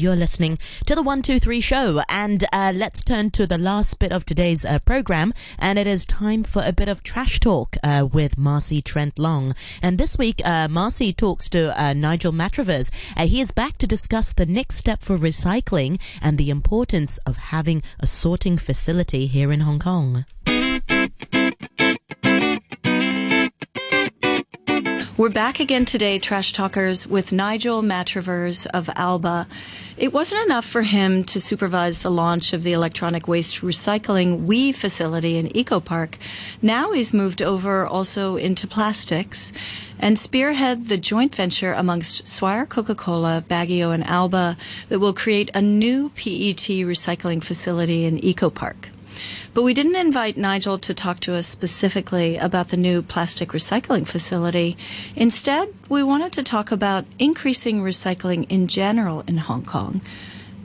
You're listening to the 123 show, and uh, let's turn to the last bit of today's uh, program. And it is time for a bit of trash talk uh, with Marcy Trent Long. And this week, uh, Marcy talks to uh, Nigel Matravers. Uh, he is back to discuss the next step for recycling and the importance of having a sorting facility here in Hong Kong. We're back again today, Trash Talkers, with Nigel Matravers of Alba. It wasn't enough for him to supervise the launch of the electronic waste recycling WE facility in Eco Park. Now he's moved over also into plastics and spearhead the joint venture amongst Swire Coca-Cola, Baguio, and Alba that will create a new PET recycling facility in Eco Park. But we didn't invite Nigel to talk to us specifically about the new plastic recycling facility. Instead, we wanted to talk about increasing recycling in general in Hong Kong.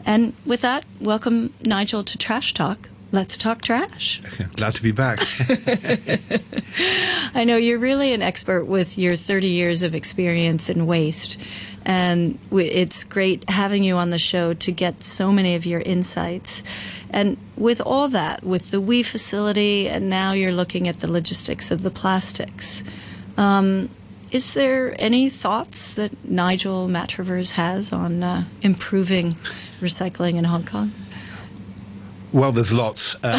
And with that, welcome Nigel to Trash Talk. Let's talk trash. Glad to be back. I know you're really an expert with your 30 years of experience in waste. And it's great having you on the show to get so many of your insights. And with all that, with the WE facility, and now you're looking at the logistics of the plastics. Um, is there any thoughts that Nigel Matravers has on uh, improving recycling in Hong Kong? Well, there's lots. Um,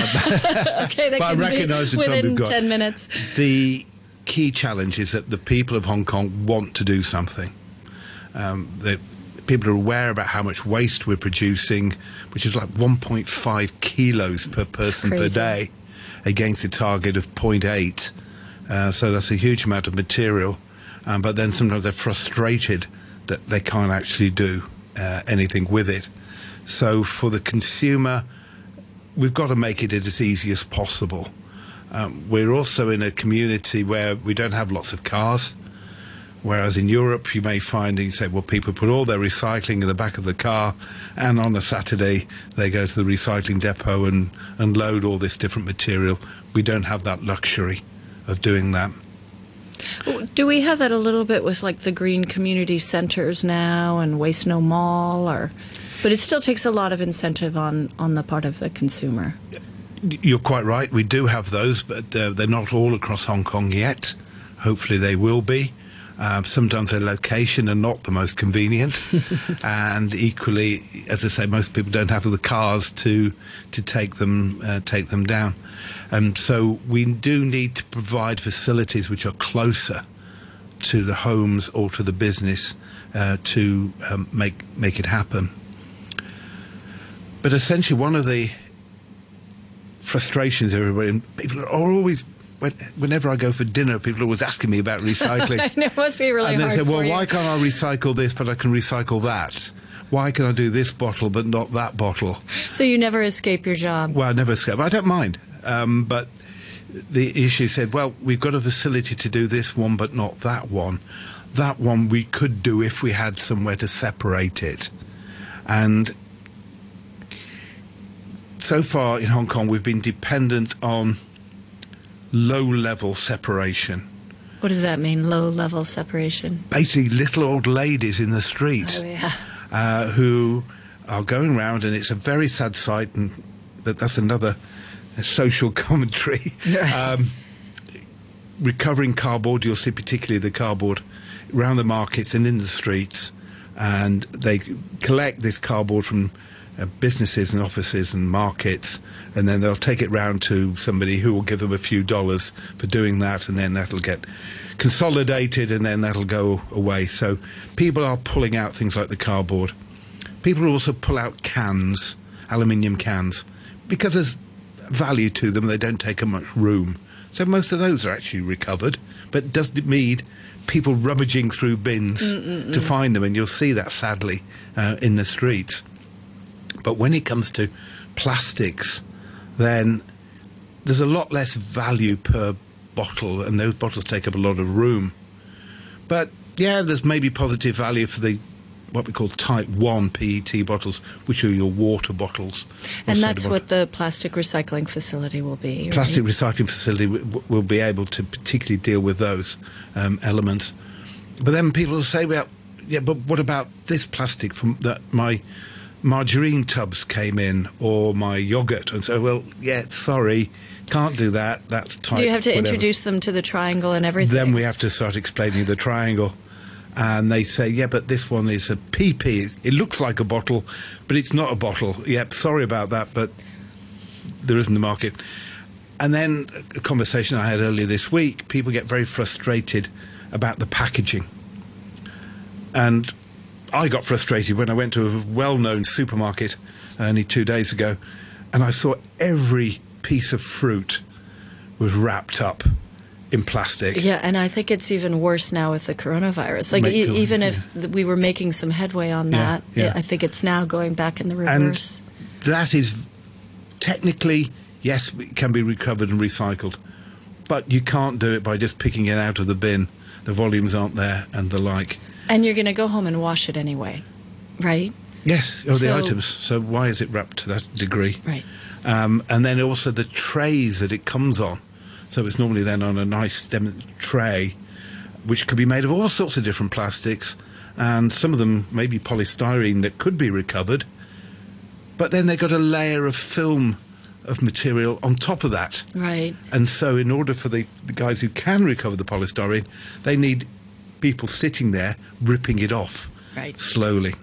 okay, but I recognise the time we've got. Ten minutes. The key challenge is that the people of Hong Kong want to do something. Um, the, people are aware about how much waste we're producing, which is like 1.5 kilos per person per day, against a target of 0.8. Uh, so that's a huge amount of material. Um, but then sometimes they're frustrated that they can't actually do uh, anything with it. So for the consumer, we've got to make it as easy as possible. Um, we're also in a community where we don't have lots of cars. Whereas in Europe, you may find, you say, well, people put all their recycling in the back of the car, and on a Saturday, they go to the recycling depot and, and load all this different material. We don't have that luxury of doing that. Do we have that a little bit with like the green community centers now and Waste No Mall, or? But it still takes a lot of incentive on on the part of the consumer. You're quite right. We do have those, but uh, they're not all across Hong Kong yet. Hopefully, they will be. Um, sometimes their location are not the most convenient, and equally, as I say, most people don't have the cars to to take them uh, take them down. Um, so we do need to provide facilities which are closer to the homes or to the business uh, to um, make make it happen. But essentially, one of the frustrations everybody people are always whenever I go for dinner, people are always asking me about recycling. it must be really and they say, "Well, you. why can't I recycle this, but I can recycle that? Why can I do this bottle but not that bottle?" So you never escape your job. Well, I never escape. I don't mind, um, but the issue said, "Well, we've got a facility to do this one, but not that one. That one we could do if we had somewhere to separate it." And so far in Hong Kong, we've been dependent on low level separation. What does that mean, low level separation? Basically, little old ladies in the street oh, yeah. uh, who are going around, and it's a very sad sight, and but that's another social commentary. Um, recovering cardboard, you'll see particularly the cardboard around the markets and in the streets, and they collect this cardboard from uh, businesses and offices and markets, and then they'll take it round to somebody who will give them a few dollars for doing that, and then that'll get consolidated, and then that'll go away. So people are pulling out things like the cardboard. People also pull out cans, aluminium cans, because there's value to them. They don't take up much room. So most of those are actually recovered, but does it mean people rummaging through bins Mm-mm-mm. to find them? And you'll see that sadly uh, in the streets. But when it comes to plastics, then there's a lot less value per bottle, and those bottles take up a lot of room. But yeah, there's maybe positive value for the what we call type 1 PET bottles, which are your water bottles. And that's what the plastic recycling facility will be. Right? Plastic recycling facility w- will be able to particularly deal with those um, elements. But then people will say, well, yeah, but what about this plastic from that my margarine tubs came in or my yogurt, and so well, yeah, sorry, can't do that. That's tight. Do you have to whatever. introduce them to the triangle and everything? Then we have to start explaining the triangle. And they say, yeah, but this one is a PP. It looks like a bottle, but it's not a bottle. Yep, sorry about that, but there isn't a market. And then a conversation I had earlier this week, people get very frustrated about the packaging. And I got frustrated when I went to a well known supermarket only two days ago and I saw every piece of fruit was wrapped up in plastic. Yeah, and I think it's even worse now with the coronavirus. Like, Make- e- even if we were making some headway on that, yeah. I think it's now going back in the And that is technically, yes, it can be recovered and recycled, but you can't do it by just picking it out of the bin. The volumes aren't there and the like. And you're going to go home and wash it anyway, right? Yes, oh, the So- items. So why is it wrapped to that degree? Right. Um, and then also the trays that it comes on. So it's normally then on a nice tray, which could be made of all sorts of different plastics, and some of them maybe polystyrene that could be recovered. But then they've got a layer of film of material on top of that. Right. And so, in order for the, the guys who can recover the polystyrene, they need people sitting there ripping it off Right. slowly.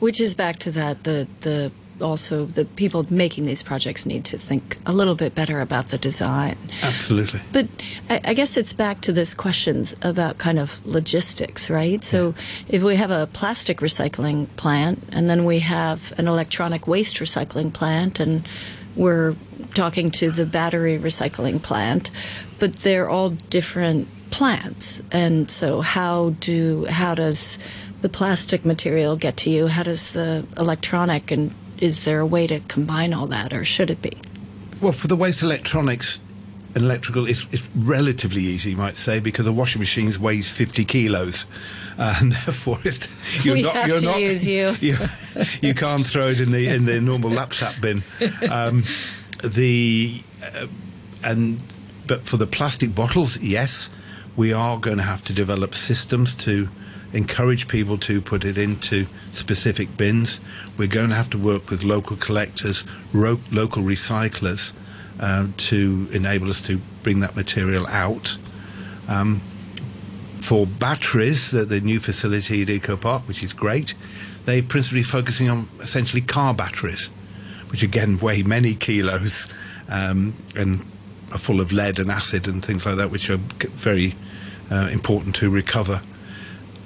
Which is back to that the the also the people making these projects need to think a little bit better about the design. Absolutely. But I, I guess it's back to this questions about kind of logistics, right? So if we have a plastic recycling plant and then we have an electronic waste recycling plant and we're talking to the battery recycling plant, but they're all different plants. And so how do how does the plastic material get to you? How does the electronic and is there a way to combine all that or should it be? Well, for the waste electronics and electrical, it's, it's relatively easy, you might say, because a washing machine weighs 50 kilos. Uh, and therefore, it's, you're We not, have you're to not, use you. you. You can't throw it in the in the normal lapsap bin. Um, the uh, and but for the plastic bottles, yes, we are going to have to develop systems to encourage people to put it into specific bins. We're going to have to work with local collectors, ro- local recyclers, uh, to enable us to bring that material out. Um, for batteries, the, the new facility at Eco Park, which is great, they're principally focusing on essentially car batteries, which again weigh many kilos um, and are full of lead and acid and things like that, which are very uh, important to recover.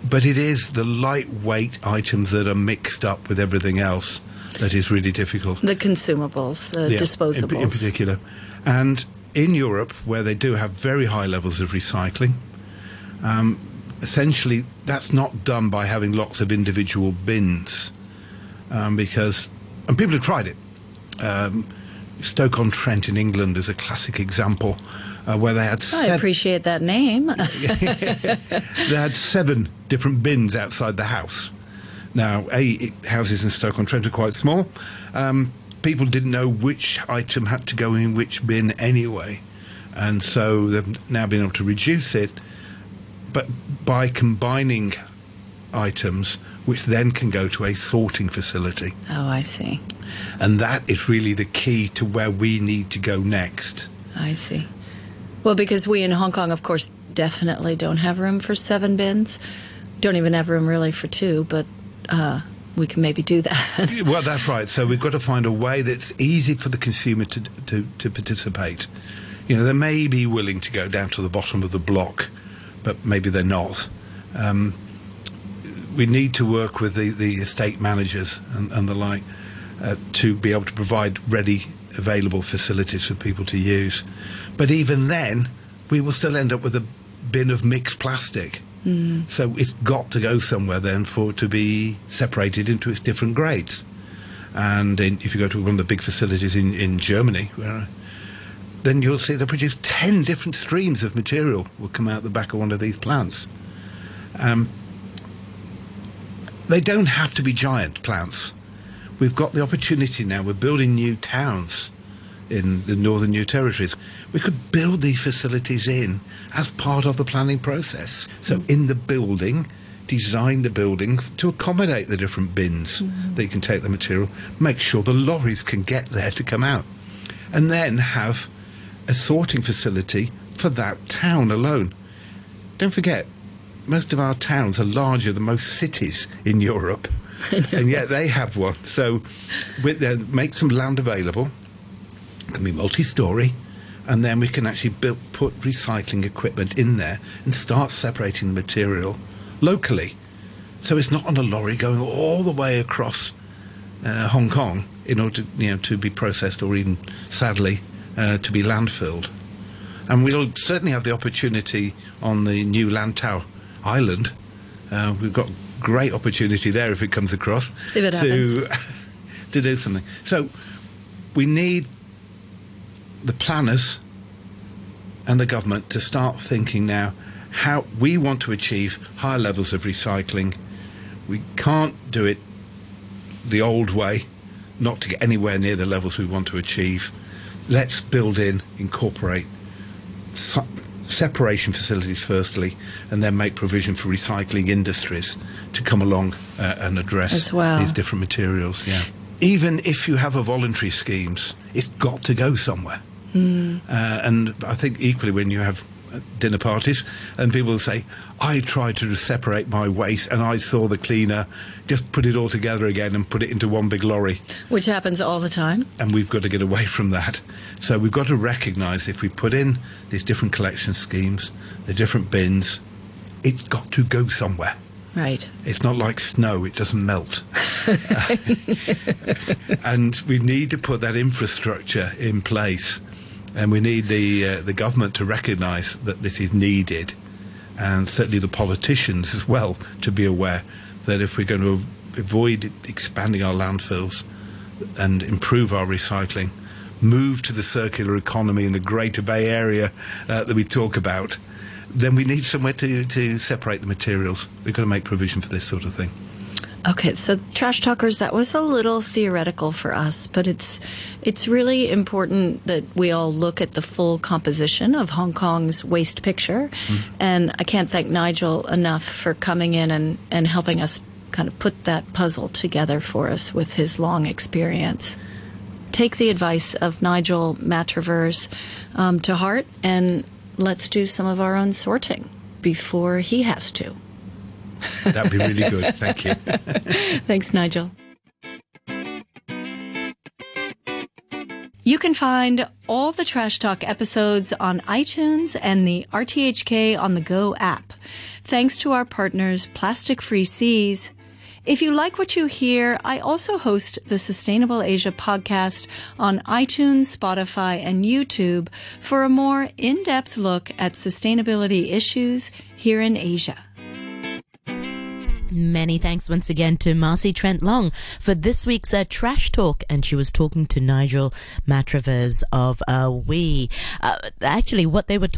But it is the lightweight items that are mixed up with everything else that is really difficult. The consumables, the Yeah, in- disposables. In, particular. And in Europe, where they do have very high levels of recycling, um, essentially that's not done by having lots of individual bins, um, because and people have tried it. Um, Stoke on Trent in England is a classic example uh, where they had I appreciate that name. they had seven different bins outside the house. Now, a houses in Stoke on Trent are quite small. Um, people didn't know which item had to go in which bin anyway, and so they've now been able to reduce it. But by combining items, which then can go to a sorting facility, oh, I see. and that is really the key to where we need to go next. I see. Well, because we in Hong Kong, of course, definitely don't have room for seven bins. Don't even have room really for two, but uh, we can maybe do that. Well, that's right. So we've got to find a way that's easy for the consumer to, to, to participate. You know, they may be willing to go down to the bottom of the block, but maybe they're not. Um, we need to work with the, the estate managers and, and the like uh, to be able to provide ready, available facilities for people to use. But even then, we will still end up with a bin of mixed plastic. So it's got to go somewhere then for it to be separated into its different grades. And in, if you go to one of the big facilities in, in Germany, where, then you'll see they produce 10 different streams of material will come out the back of one of these plants. Um, they don't have to be giant plants. We've got the opportunity now, we're building new towns in the northern new territories. We could build these facilities in as part of the planning process. So in the building, design the building to accommodate the different bins mm. that you can take the material, make sure the lorries can get there to come out, and then have a sorting facility for that town alone. Don't forget, most of our towns are larger than most cities in Europe, and yet they have one. So, make some land available. It can be multi-story, and then we can actually build, put recycling equipment in there and start separating the material locally. So it's not on a lorry going all the way across uh, Hong Kong in order to, you know, to be processed or even, sadly, uh, to be landfilled. And we'll certainly have the opportunity on the new Lantau Island. Uh, we've got great opportunity there if it comes across it to to do something. So we need the planners and the government to start thinking now how we want to achieve higher levels of recycling. We can't do it the old way, not to get anywhere near the levels we want to achieve. Let's build in, incorporate separation facilities firstly, and then make provision for recycling industries to come along uh, and address well. these different materials. Yeah. Even if you have a voluntary schemes, it's got to go somewhere. Mm. Uh, and I think equally when you have dinner parties, and people will say, I tried to separate my waste and I saw the cleaner just put it all together again and put it into one big lorry. Which happens all the time. And we've got to get away from that. So we've got to recognise if we put in these different collection schemes, the different bins, it's got to go somewhere. Right. It's not like snow, it doesn't melt. and we need to put that infrastructure in place and we need the uh, the government to recognise that this is needed, and certainly the politicians as well to be aware that if we're going to avoid expanding our landfills and improve our recycling, move to the circular economy in the Greater Bay Area uh, that we talk about, then we need somewhere to, to separate the materials. We've got to make provision for this sort of thing. Okay, so trash talkers, that was a little theoretical for us, but it's it's really important that we all look at the full composition of Hong Kong's waste picture. Mm. And I can't thank Nigel enough for coming in and, and helping us kind of put that puzzle together for us with his long experience. Take the advice of Nigel Matravers um, to heart and let's do some of our own sorting before he has to. That'd be really good. Thank you. Thanks, Nigel. You can find all the Trash Talk episodes on iTunes and the RTHK on the Go app. Thanks to our partners, Plastic Free Seas. If you like what you hear, I also host the Sustainable Asia podcast on iTunes, Spotify, and YouTube for a more in-depth look at sustainability issues here in Asia. Many thanks once again to Marcy Trent Long for this week's uh, Trash Talk. And she was talking to Nigel Matravers of uh, We. Uh, actually, what they were talking